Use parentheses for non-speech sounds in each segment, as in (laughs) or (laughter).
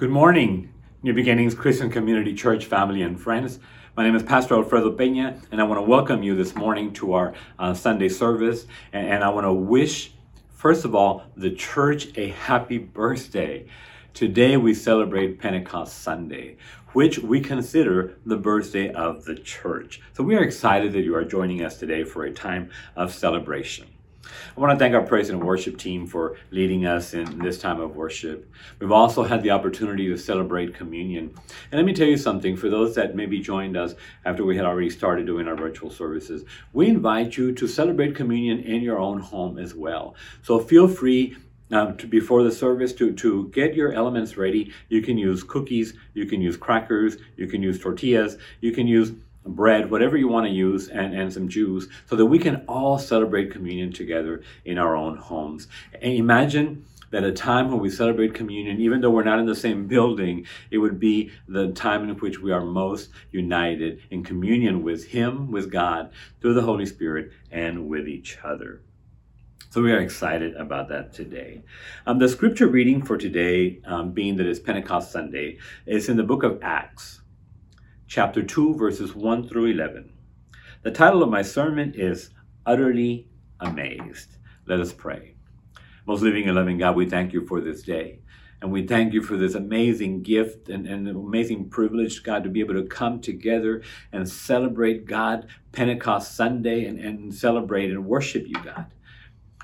Good morning, New Beginnings Christian Community Church family and friends. My name is Pastor Alfredo Peña, and I want to welcome you this morning to our uh, Sunday service. And, and I want to wish, first of all, the church a happy birthday. Today we celebrate Pentecost Sunday, which we consider the birthday of the church. So we are excited that you are joining us today for a time of celebration. I want to thank our praise and worship team for leading us in this time of worship. We've also had the opportunity to celebrate communion. And let me tell you something for those that maybe joined us after we had already started doing our virtual services, we invite you to celebrate communion in your own home as well. So feel free um, to, before the service to, to get your elements ready. You can use cookies, you can use crackers, you can use tortillas, you can use bread, whatever you want to use, and, and some juice, so that we can all celebrate communion together in our own homes. And imagine that a time when we celebrate communion, even though we're not in the same building, it would be the time in which we are most united in communion with Him, with God, through the Holy Spirit, and with each other. So we are excited about that today. Um, the scripture reading for today, um, being that it's Pentecost Sunday, is in the book of Acts chapter 2, verses 1 through 11. The title of my sermon is Utterly Amazed. Let us pray. Most living and loving God, we thank you for this day. And we thank you for this amazing gift and, and amazing privilege, God, to be able to come together and celebrate God Pentecost Sunday and, and celebrate and worship you, God.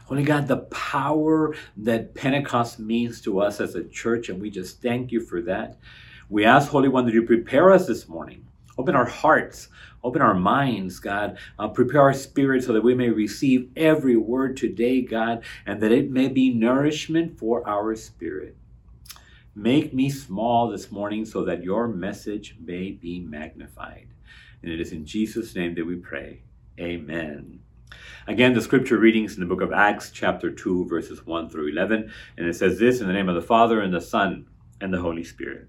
Holy God, the power that Pentecost means to us as a church, and we just thank you for that. We ask, Holy One, that you prepare us this morning. Open our hearts, open our minds, God. Uh, prepare our spirit so that we may receive every word today, God, and that it may be nourishment for our spirit. Make me small this morning so that your message may be magnified. And it is in Jesus' name that we pray. Amen. Again, the scripture readings in the book of Acts, chapter 2, verses 1 through 11. And it says this in the name of the Father, and the Son, and the Holy Spirit.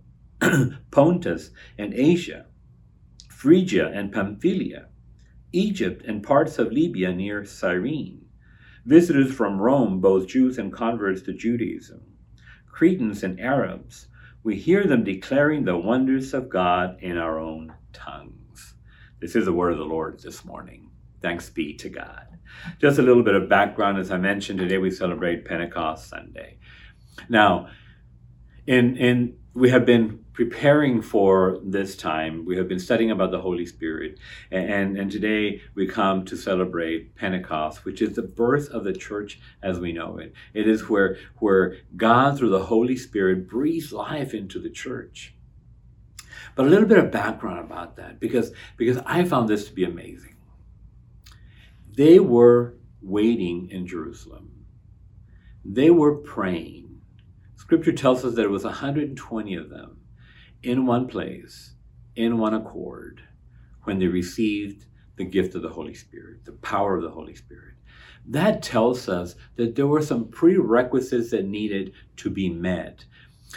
(clears throat) Pontus and Asia, Phrygia and Pamphylia, Egypt and parts of Libya near Cyrene, visitors from Rome, both Jews and converts to Judaism, Cretans and Arabs, we hear them declaring the wonders of God in our own tongues. This is the word of the Lord this morning. Thanks be to God. Just a little bit of background. As I mentioned, today we celebrate Pentecost Sunday. Now, in, in we have been preparing for this time. We have been studying about the Holy Spirit, and, and today we come to celebrate Pentecost, which is the birth of the church as we know it. It is where, where God, through the Holy Spirit, breathes life into the church. But a little bit of background about that, because, because I found this to be amazing. They were waiting in Jerusalem, they were praying Scripture tells us that it was 120 of them in one place, in one accord, when they received the gift of the Holy Spirit, the power of the Holy Spirit. That tells us that there were some prerequisites that needed to be met.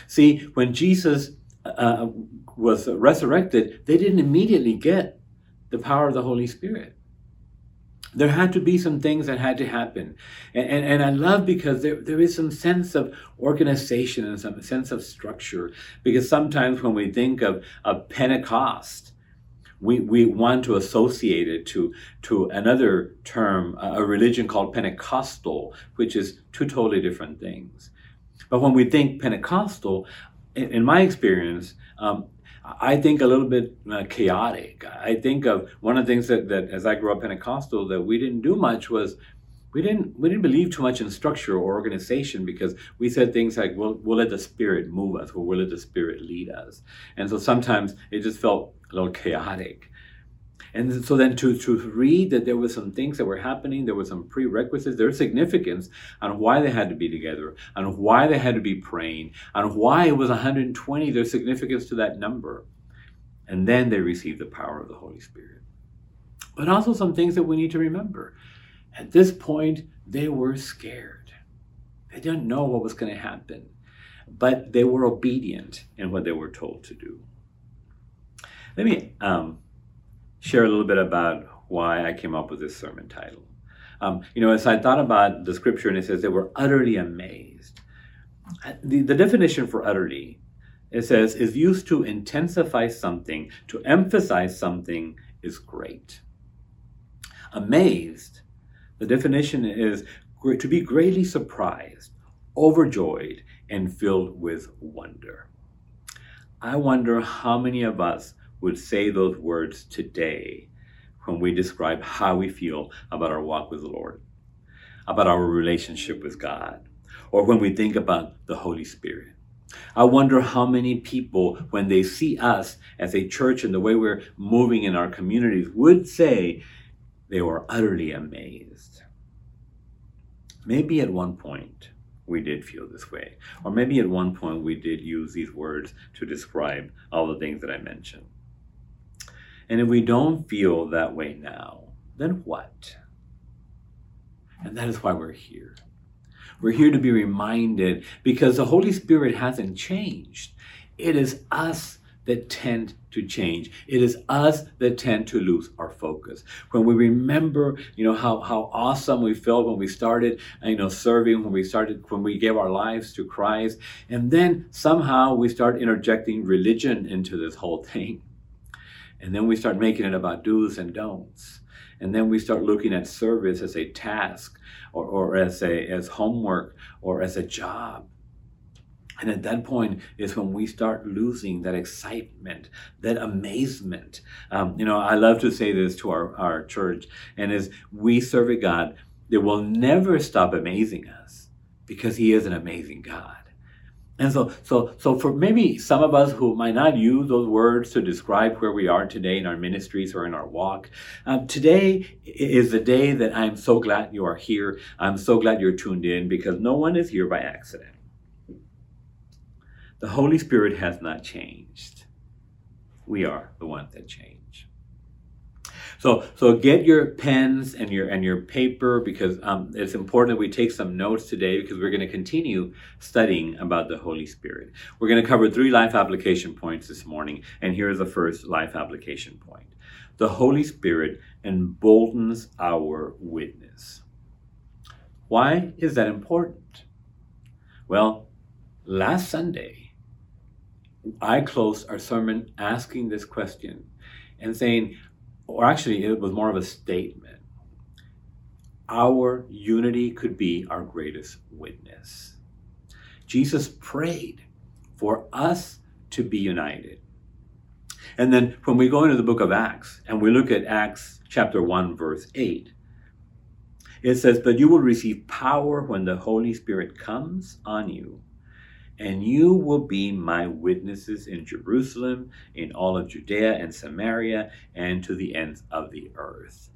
See, when Jesus uh, was resurrected, they didn't immediately get the power of the Holy Spirit there had to be some things that had to happen. And, and, and, I love because there, there is some sense of organization and some sense of structure. Because sometimes when we think of, of Pentecost, we, we want to associate it to, to another term, a religion called Pentecostal, which is two totally different things. But when we think Pentecostal, in, in my experience, um, I think a little bit uh, chaotic. I think of one of the things that, that as I grew up Pentecostal that we didn't do much was we didn't we didn't believe too much in structure or organization because we said things like we'll, we'll let the spirit move us or we'll let the spirit lead us and so sometimes it just felt a little chaotic and so then to, to read that there were some things that were happening there were some prerequisites their significance on why they had to be together on why they had to be praying on why it was 120 their significance to that number and then they received the power of the holy spirit but also some things that we need to remember at this point, they were scared. They didn't know what was going to happen, but they were obedient in what they were told to do. Let me um, share a little bit about why I came up with this sermon title. Um, you know, as I thought about the scripture and it says they were utterly amazed. The, the definition for utterly, it says, is used to intensify something, to emphasize something is great. Amazed the definition is to be greatly surprised, overjoyed, and filled with wonder. I wonder how many of us would say those words today when we describe how we feel about our walk with the Lord, about our relationship with God, or when we think about the Holy Spirit. I wonder how many people, when they see us as a church and the way we're moving in our communities, would say, they were utterly amazed. Maybe at one point we did feel this way, or maybe at one point we did use these words to describe all the things that I mentioned. And if we don't feel that way now, then what? And that is why we're here. We're here to be reminded because the Holy Spirit hasn't changed. It is us that tend to change. It is us that tend to lose our focus. When we remember, you know, how, how awesome we felt when we started, uh, you know, serving, when we started, when we gave our lives to Christ, and then somehow we start interjecting religion into this whole thing. And then we start making it about do's and don'ts. And then we start looking at service as a task or, or as a as homework or as a job and at that point is when we start losing that excitement, that amazement. Um, you know, I love to say this to our, our church, and as we serve a God that will never stop amazing us because He is an amazing God. And so, so, so for maybe some of us who might not use those words to describe where we are today in our ministries or in our walk, um, today is the day that I'm so glad you are here. I'm so glad you're tuned in because no one is here by accident. The Holy Spirit has not changed. We are the ones that change. So, so get your pens and your and your paper because um, it's important that we take some notes today because we're going to continue studying about the Holy Spirit. We're going to cover three life application points this morning, and here's the first life application point: the Holy Spirit emboldens our witness. Why is that important? Well, last Sunday I closed our sermon asking this question and saying, or actually, it was more of a statement. Our unity could be our greatest witness. Jesus prayed for us to be united. And then when we go into the book of Acts and we look at Acts chapter 1, verse 8, it says, But you will receive power when the Holy Spirit comes on you and you will be my witnesses in Jerusalem, in all of Judea and Samaria, and to the ends of the earth.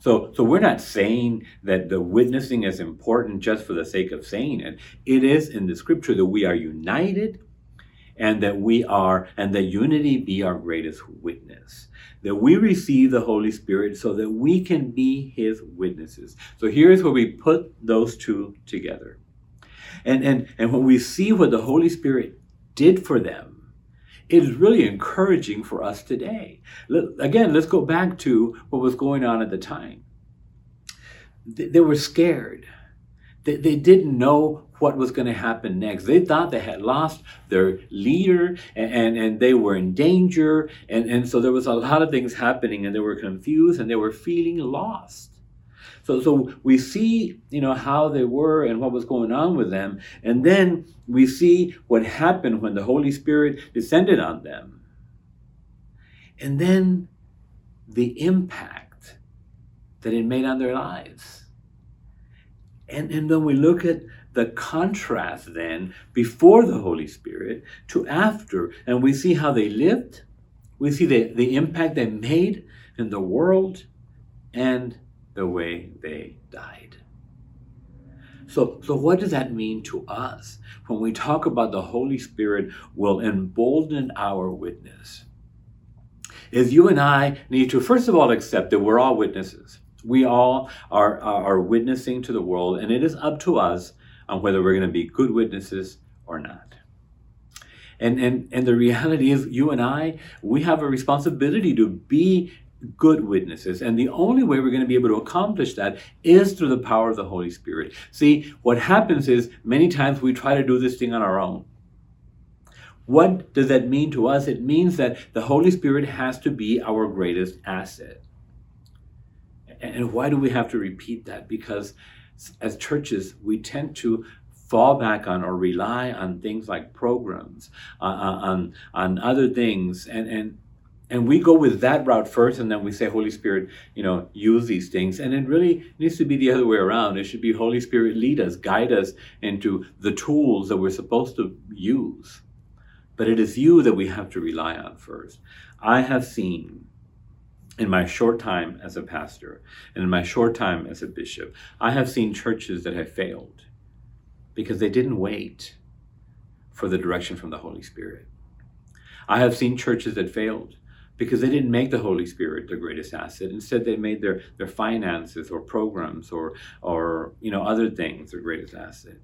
So, so we're not saying that the witnessing is important just for the sake of saying it. It is in the scripture that we are united and that we are, and that unity be our greatest witness. That we receive the Holy Spirit so that we can be his witnesses. So here's where we put those two together. And, and, and when we see what the Holy Spirit did for them, it is really encouraging for us today. Again, let's go back to what was going on at the time. They, they were scared. They, they didn't know what was going to happen next. They thought they had lost their leader and, and, and, they were in danger. And, and so there was a lot of things happening and they were confused and they were feeling lost. So, so we see, you know, how they were and what was going on with them. And then we see what happened when the Holy Spirit descended on them. and then the impact that it made on their lives. And, and then we look at the contrast then before the Holy Spirit to after, and we see how they lived, we see the, the impact they made in the world, and the way they died. So, so what does that mean to us when we talk about the Holy Spirit will embolden our witness? Is you and I need to, first of all, accept that we're all witnesses. We all are, are witnessing to the world, and it is up to us on whether we're going to be good witnesses or not. And, and, and the reality is, you and I, we have a responsibility to be good witnesses. And the only way we're going to be able to accomplish that is through the power of the Holy Spirit. See, what happens is many times we try to do this thing on our own. What does that mean to us? It means that the Holy Spirit has to be our greatest asset. And why do we have to repeat that? Because as churches, we tend to fall back on or rely on things like programs, uh, uh, on, on other things, and, and, and we go with that route first, and then we say, Holy Spirit, you know, use these things. And it really needs to be the other way around. It should be Holy Spirit lead us, guide us into the tools that we're supposed to use. But it is you that we have to rely on first. I have seen in my short time as a pastor and in my short time as a bishop, I have seen churches that have failed because they didn't wait for the direction from the Holy Spirit. I have seen churches that failed because they didn't make the Holy Spirit their greatest asset. Instead, they made their, their finances or programs or, or you know, other things their greatest asset.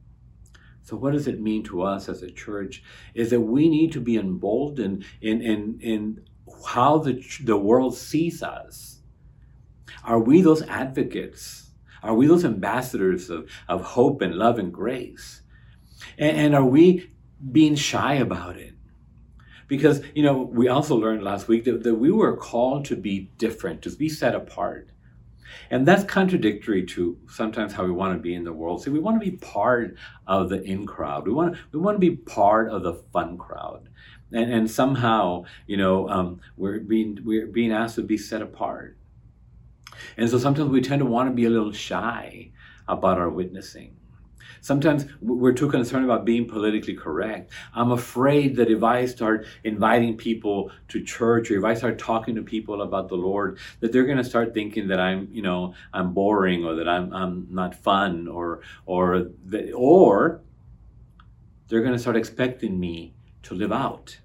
So, what does it mean to us as a church? Is that we need to be emboldened in, in, in how the, the world sees us. Are we those advocates? Are we those ambassadors of, of hope and love and grace? And, and are we being shy about it? Because, you know, we also learned last week that, that we were called to be different, to be set apart. And that's contradictory to sometimes how we want to be in the world. See, we want to be part of the in crowd. We want to, we want to be part of the fun crowd and, and somehow you know um, we're being we're being asked to be set apart and so sometimes we tend to want to be a little shy about our witnessing sometimes we're too concerned about being politically correct i'm afraid that if i start inviting people to church or if i start talking to people about the lord that they're going to start thinking that i'm you know i'm boring or that i'm, I'm not fun or or that, or they're going to start expecting me to live out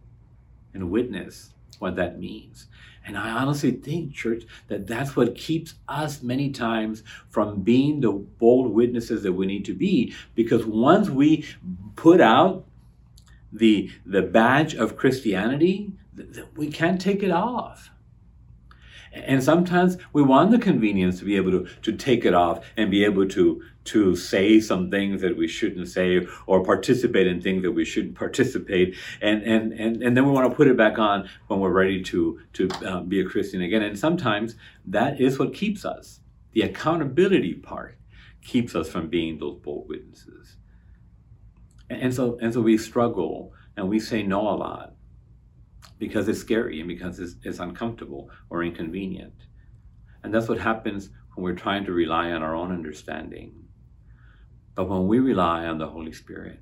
and witness what that means. And I honestly think, church, that that's what keeps us many times from being the bold witnesses that we need to be. Because once we put out the, the badge of Christianity, we can't take it off. And sometimes we want the convenience to be able to, to take it off and be able to, to say some things that we shouldn't say or participate in things that we shouldn't participate. And, and, and, and then we want to put it back on when we're ready to, to uh, be a Christian again. And sometimes that is what keeps us. The accountability part keeps us from being those bold witnesses. And, and so, and so we struggle and we say no a lot because it's scary and because it's, it's uncomfortable or inconvenient. And that's what happens when we're trying to rely on our own understanding. But when we rely on the Holy Spirit,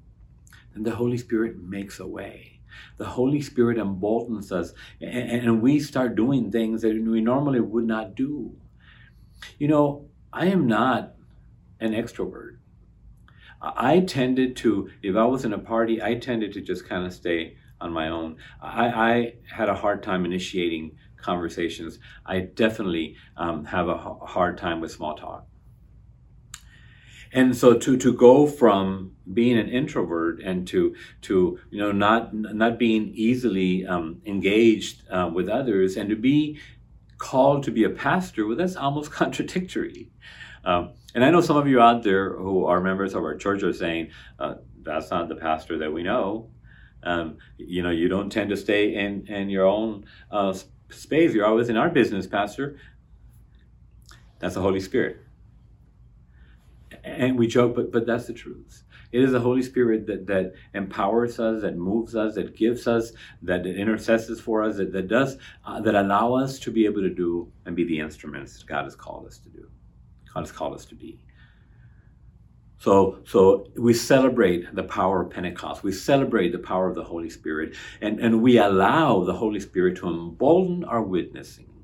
then the Holy Spirit makes a way. The Holy Spirit emboldens us, and, and we start doing things that we normally would not do. You know, I am not an extrovert. I tended to, if I was in a party, I tended to just kind of stay on my own. I, I had a hard time initiating conversations. I definitely um, have a hard time with small talk. And so to, to go from being an introvert and to to you know not not being easily um, engaged uh, with others and to be called to be a pastor, well, that's almost (laughs) contradictory. Um, and I know some of you out there who are members of our church are saying, uh, that's not the pastor that we know. Um, you know, you don't tend to stay in, in your own uh, space. You're always in our business, Pastor. That's the Holy Spirit. And we joke, but, but that's the truth. It is the Holy Spirit that, that empowers us, that moves us, that gives us, that intercesses for us, that, that does, uh, that allow us to be able to do and be the instruments that God has called us to do. God has called us to be. So, so we celebrate the power of Pentecost. We celebrate the power of the Holy Spirit, and, and we allow the Holy Spirit to embolden our witnessing,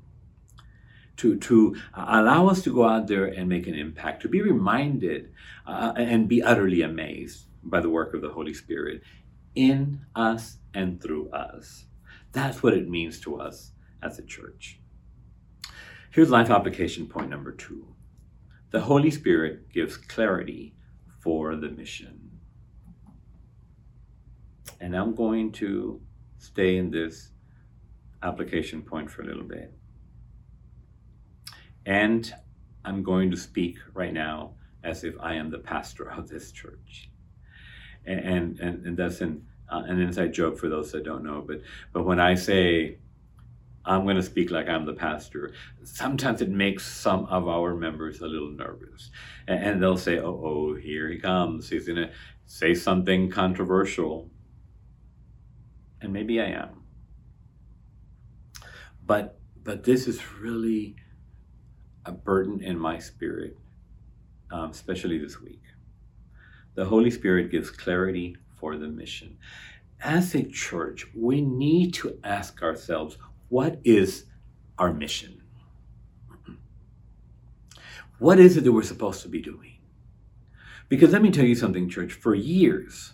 to, to allow us to go out there and make an impact, to be reminded uh, and be utterly amazed by the work of the Holy Spirit in us and through us. That's what it means to us as a church. Here's life application point number two the Holy Spirit gives clarity for the mission. And I'm going to stay in this application point for a little bit. And I'm going to speak right now as if I am the pastor of this church. And, and, and that's an, uh, an inside joke for those that don't know. But, but when I say I'm going to speak like I'm the pastor. Sometimes it makes some of our members a little nervous. And, they'll say, oh, oh, here he comes. He's going to say something controversial. And maybe I am. But, but this is really a burden in my spirit, um, especially this week. The Holy Spirit gives clarity for the mission. As a church, we need to ask ourselves what is our mission? What is it that we're supposed to be doing? Because let me tell you something, church. For years,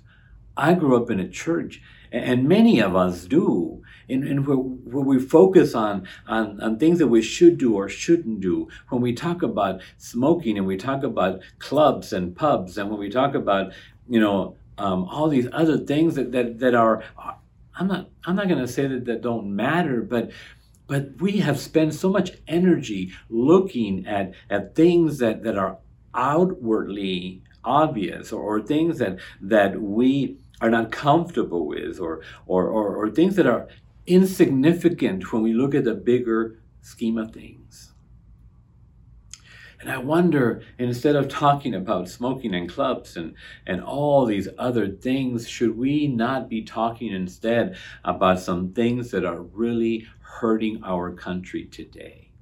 I grew up in a church, and many of us do, in, in where, where, we focus on, on, on things that we should do or shouldn't do. When we talk about smoking and we talk about clubs and pubs, and when we talk about, you know, um, all these other things that, that, that are I'm not I'm not going to say that that don't matter, but but we have spent so much energy looking at at things that that are outwardly obvious or, or things that that we are not comfortable with or, or or or things that are insignificant when we look at the bigger scheme of things. And I wonder, instead of talking about smoking and clubs and, and all these other things, should we not be talking instead about some things that are really hurting our country today?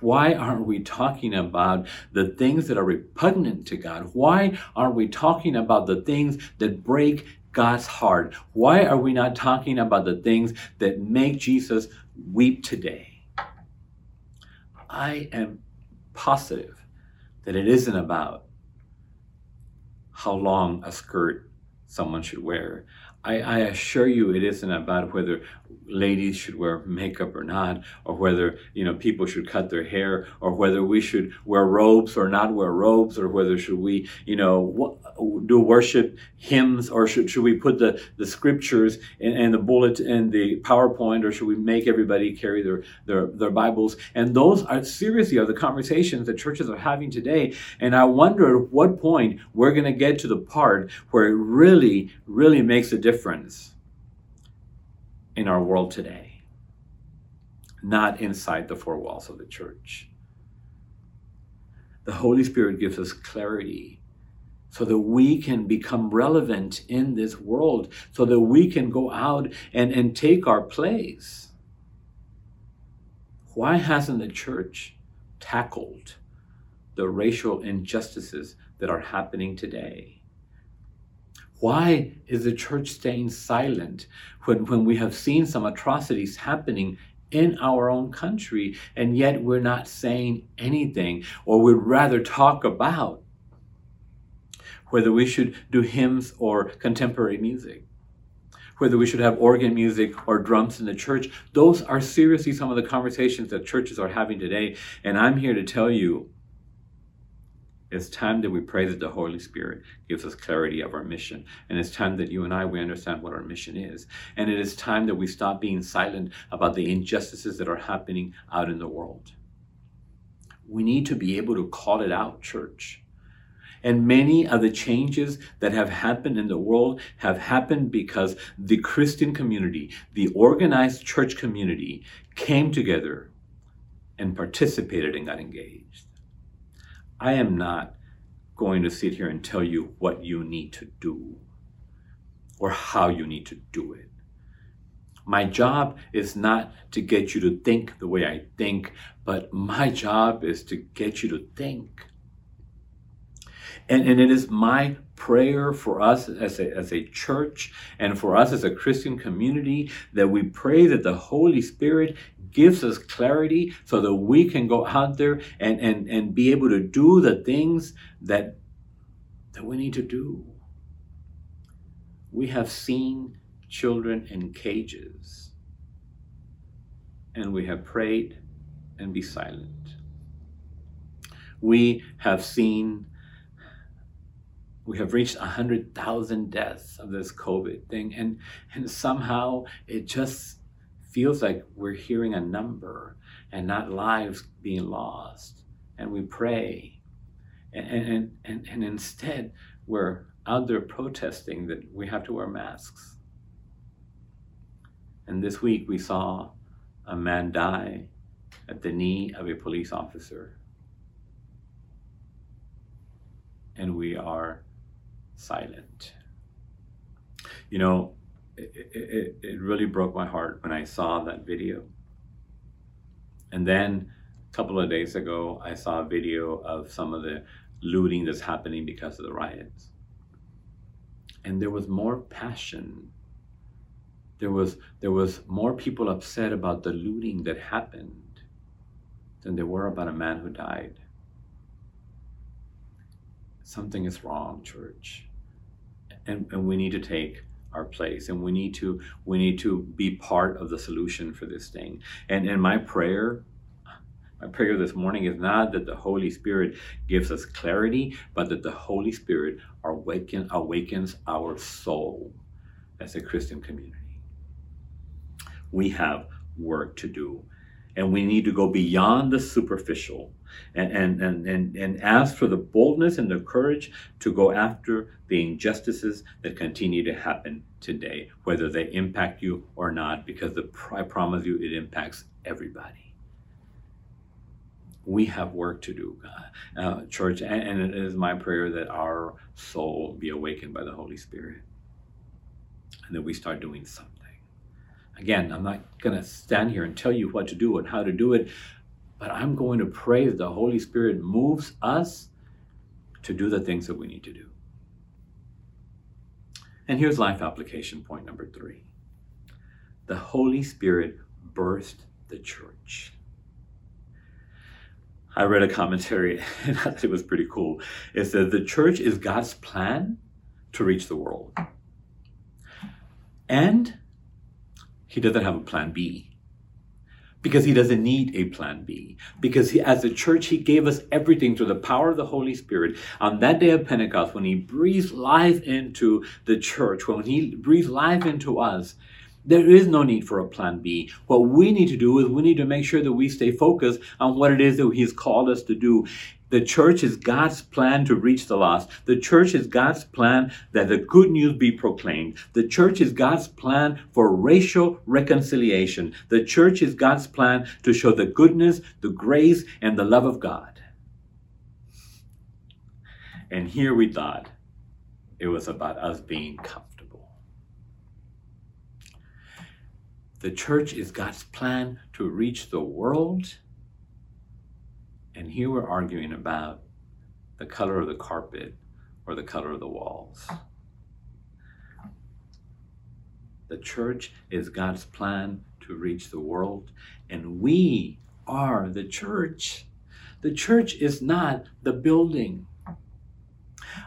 Why aren't we talking about the things that are repugnant to God? Why aren't we talking about the things that break God's heart? Why are we not talking about the things that make Jesus weep today? I am positive that it isn't about how long a skirt someone should wear. I, I, assure you it isn't about whether ladies should wear makeup or not, or whether you know people should cut their hair, or whether we should wear robes or not wear robes, or whether should we you know do worship hymns, or should, should we put the, the scriptures and, the bullet and the PowerPoint, or should we make everybody carry their, their their Bibles? And those are seriously are the conversations that churches are having today. And I wonder at what point we're going to get to the part where it really really makes a difference in our world today, not inside the four walls of the church. The Holy Spirit gives us clarity so that we can become relevant in this world, so that we can go out and, and take our place. Why hasn't the church tackled the racial injustices that are happening today? Why is the church staying silent when, when we have seen some atrocities happening in our own country and yet we're not saying anything or we'd rather talk about whether we should do hymns or contemporary music? Whether we should have organ music or drums in the church, those are seriously some of the conversations that churches are having today. And I'm here to tell you it's time that we pray that the Holy Spirit gives us clarity of our mission. And it's time that you and I, we understand what our mission is. And it is time that we stop being silent about the injustices that are happening out in the world. We need to be able to call it out, church. And many of the changes that have happened in the world have happened because the Christian community, the organized church community, came together and participated and got engaged. I am not going to sit here and tell you what you need to do or how you need to do it. My job is not to get you to think the way I think, but my job is to get you to think. And, and it is my prayer for us as a, as a church and for us as a Christian community that we pray that the Holy Spirit gives us clarity so that we can go out there and, and, and be able to do the things that, that we need to do. We have seen children in cages. And we have prayed and be silent. We have seen, we have reached 100,000 deaths of this COVID thing, and, and somehow it just feels like we're hearing a number and not lives being lost. And we pray. And, and, and, and instead, we're out there protesting that we have to wear masks. And this week we saw a man die at the knee of a police officer. And we are silent. You know, it, it, it, really broke my heart when I saw that video. And then a couple of days ago, I saw a video of some of the looting that's happening because of the riots. And there was more passion there was there was more people upset about the looting that happened than there were about a man who died. Something is wrong, church. And, and we need to take our place and we need to we need to be part of the solution for this thing. And and my prayer my prayer this morning is not that the Holy Spirit gives us clarity, but that the Holy Spirit awaken, awakens our soul as a Christian community we have work to do. And we need to go beyond the superficial and, and, and, and, and ask for the boldness and the courage to go after the injustices that continue to happen today, whether they impact you or not, because the, I promise you it impacts everybody. We have work to do, uh, church, and, and it is my prayer that our soul be awakened by the Holy Spirit and that we start doing something. Again, I'm not going to stand here and tell you what to do and how to do it, but I'm going to pray that the Holy Spirit moves us to do the things that we need to do. And here's life application point number three the Holy Spirit birthed the church. I read a commentary (laughs) and I thought it was pretty cool. It said the church is God's plan to reach the world. And he doesn't have a plan B because he doesn't need a plan B. Because he, as a church, he gave us everything through the power of the Holy Spirit. On that day of Pentecost, when he breathed life into the church, when he breathed life into us, there is no need for a plan B. What we need to do is we need to make sure that we stay focused on what it is that he's called us to do. The church is God's plan to reach the lost. The church is God's plan that the good news be proclaimed. The church is God's plan for racial reconciliation. The church is God's plan to show the goodness, the grace, and the love of God. And here we thought it was about us being comfortable. The church is God's plan to reach the world and here we're arguing about the color of the carpet or the color of the walls. The church is God's plan to reach the world, and we are the church. The church is not the building.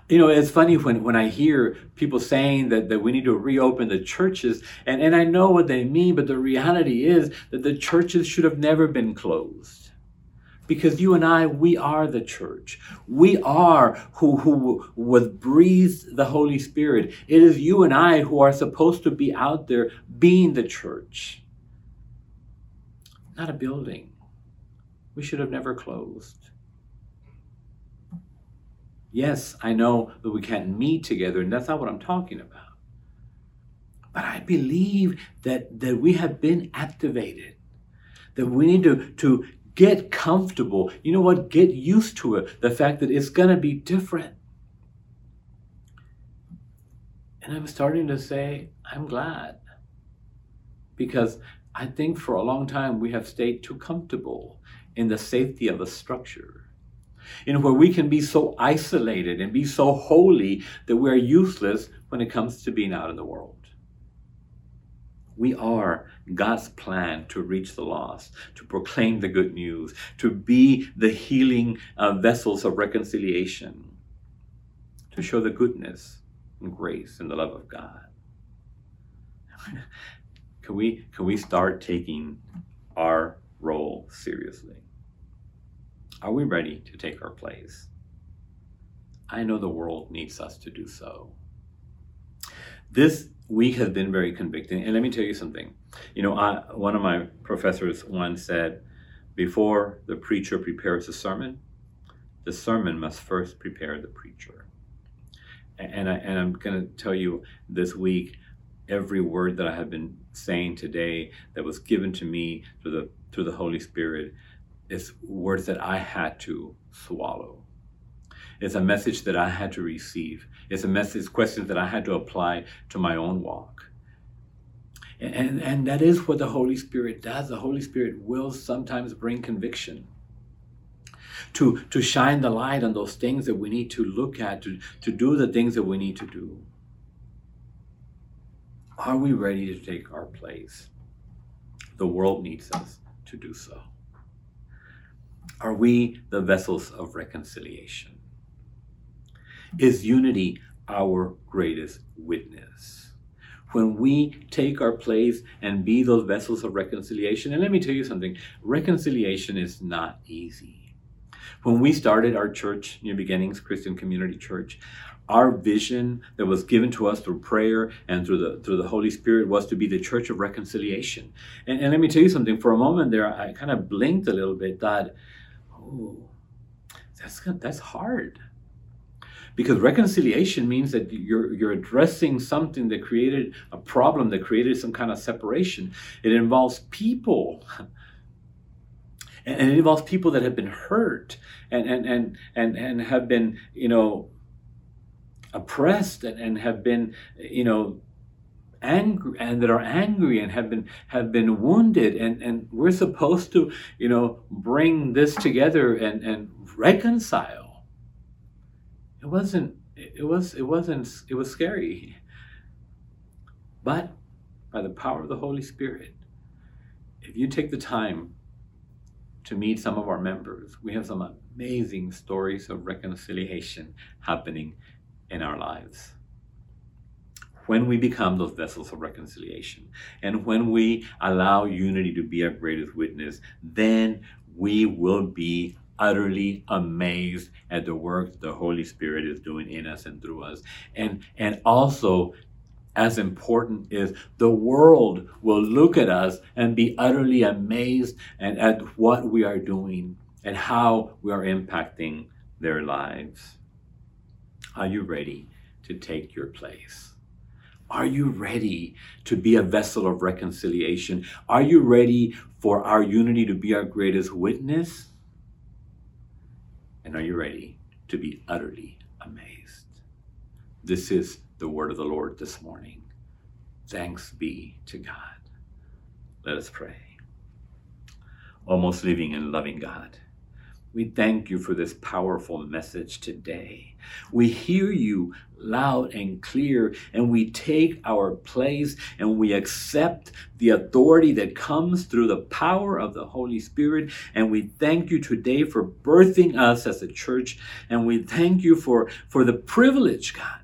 You know, it's funny when, when I hear people saying that, that we need to reopen the churches, and, and I know what they mean, but the reality is that the churches should have never been closed because you and I, we are the church. We are who, who was breathed the Holy Spirit. It is you and I who are supposed to be out there being the church, not a building. We should have never closed. Yes, I know that we can't meet together, and that's not what I'm talking about. But I believe that, that we have been activated that we need to, to Get comfortable. You know what? Get used to it. The fact that it's going to be different. And I'm starting to say, I'm glad. Because I think for a long time we have stayed too comfortable in the safety of a structure, in where we can be so isolated and be so holy that we're useless when it comes to being out in the world. We are God's plan to reach the lost, to proclaim the good news, to be the healing uh, vessels of reconciliation, to show the goodness and grace and the love of God. (laughs) can we can we start taking our role seriously? Are we ready to take our place? I know the world needs us to do so. This week has been very convicting. And let me tell you something. You know, I, one of my professors once said, before the preacher prepares a sermon, the sermon must first prepare the preacher. And, I, and I'm going to tell you this week, every word that I have been saying today that was given to me through the, through the Holy Spirit is words that I had to swallow. It's a message that I had to receive. It's a message, questions that I had to apply to my own walk. And, and, that is what the Holy Spirit does. The Holy Spirit will sometimes bring conviction. To, to shine the light on those things that we need to look at, to, to do the things that we need to do. Are we ready to take our place? The world needs us to do so. Are we the vessels of reconciliation? Is unity our greatest witness? When we take our place and be those vessels of reconciliation, and let me tell you something reconciliation is not easy. When we started our church, New Beginnings Christian Community Church, our vision that was given to us through prayer and through the through the Holy Spirit was to be the church of reconciliation. And, and let me tell you something. For a moment there, I kind of blinked a little bit. Thought, oh, that's that's hard because reconciliation means that you're you're addressing something that created a problem that created some kind of separation. It involves people. And, it involves people that have been hurt and and and and, and have been you know oppressed and, and have been you know angry and that are angry and have been have been wounded. And and we're supposed to you know bring this together and and reconcile it wasn't it was it wasn't it was scary. But by the power of the holy spirit if you take the time to meet some of our members we have some amazing stories of reconciliation happening in our lives. When we become those vessels of reconciliation and when we allow unity to be our greatest witness then we will be utterly amazed at the work the Holy Spirit is doing in us and through us. And, and also, as important is the world will look at us and be utterly amazed and at what we are doing and how we are impacting their lives. Are you ready to take your place? Are you ready to be a vessel of reconciliation? Are you ready for our unity to be our greatest witness? And are you ready to be utterly amazed? This is the word of the Lord this morning. Thanks be to God. Let us pray. Almost living and loving God. We thank you for this powerful message today. We hear you loud and clear, and we take our place and we accept the authority that comes through the power of the Holy Spirit. And we thank you today for birthing us as a church, and we thank you for, for the privilege, God,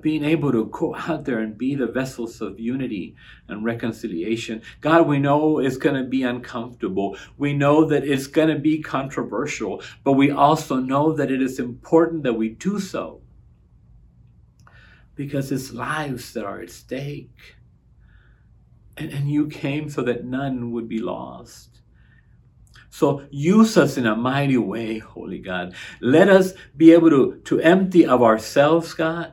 being able to go (laughs) out there and be the vessels of unity and reconciliation. God, we know it's going to be uncomfortable. We know that it's going to be controversial, but we also know that it is important that we do so because it's lives that are at stake. And, and you came so that none would be lost. So use us in a mighty way, Holy God. Let us be able to, to empty of ourselves, God,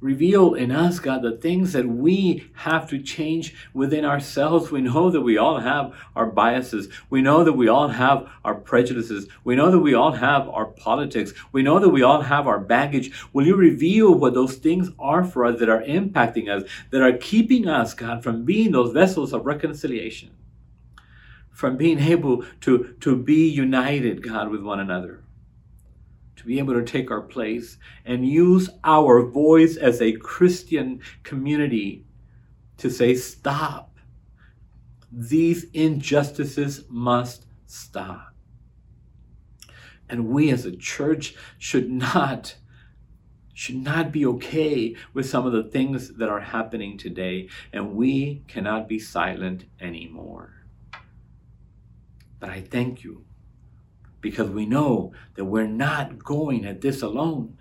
Reveal in us, God, the things that we have to change within ourselves. We know that we all have our biases. We know that we all have our prejudices. We know that we all have our politics. We know that we all have our baggage. Will you reveal what those things are for us that are impacting us, that are keeping us, God, from being those vessels of reconciliation, from being able to, to be united, God, with one another? Be able to take our place and use our voice as a Christian community to say, stop. These injustices must stop. And we as a church should not should not be okay with some of the things that are happening today and we cannot be silent anymore. But I thank you because we know that we're not going at this alone.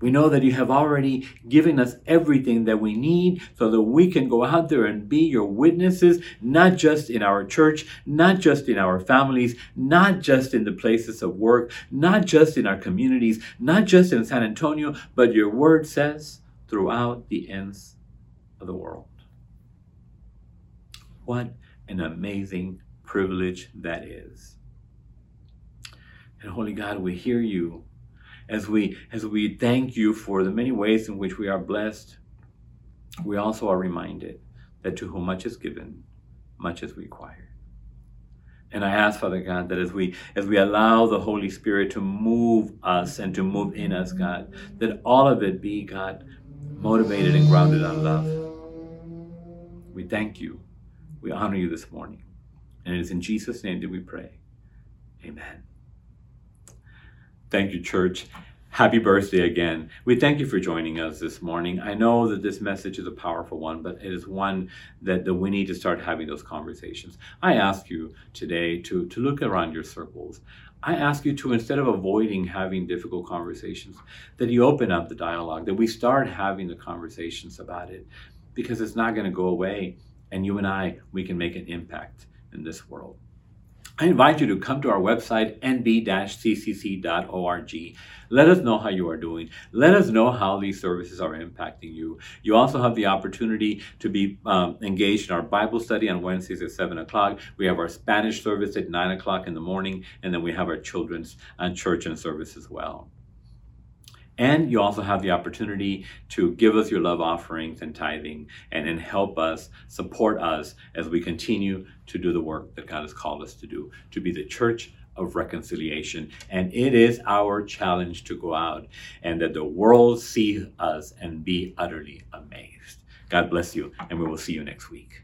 We know that you have already given us everything that we need so that we can go out there and be your witnesses, not just in our church, not just in our families, not just in the places of work, not just in our communities, not just in San Antonio, but your word says throughout the ends of the world. What an amazing privilege that is. And Holy God, we hear you as we as we thank you for the many ways in which we are blessed. We also are reminded that to whom much is given, much is required. And I ask, Father God, that as we as we allow the Holy Spirit to move us and to move in us, God, that all of it be, God, motivated and grounded on love. We thank you. We honor you this morning. And it is in Jesus' name that we pray. Amen. Thank you, church. Happy birthday again. We thank you for joining us this morning. I know that this message is a powerful one, but it is one that, that we need to start having those conversations. I ask you today to, to look around your circles. I ask you to, instead of avoiding having difficult conversations, that you open up the dialogue, that we start having the conversations about it, because it's not going to go away. And you and I, we can make an impact in this world. I invite you to come to our website, nb-ccc.org. Let us know how you are doing. Let us know how these services are impacting you. You also have the opportunity to be um, engaged in our Bible study on Wednesdays at 7 o'clock. We have our Spanish service at 9 o'clock in the morning, and then we have our children's and church and service as well. And you also have the opportunity to give us your love offerings and tithing and, and help us, support us as we continue to do the work that God has called us to do, to be the church of reconciliation. And it is our challenge to go out and that the world see us and be utterly amazed. God bless you, and we will see you next week.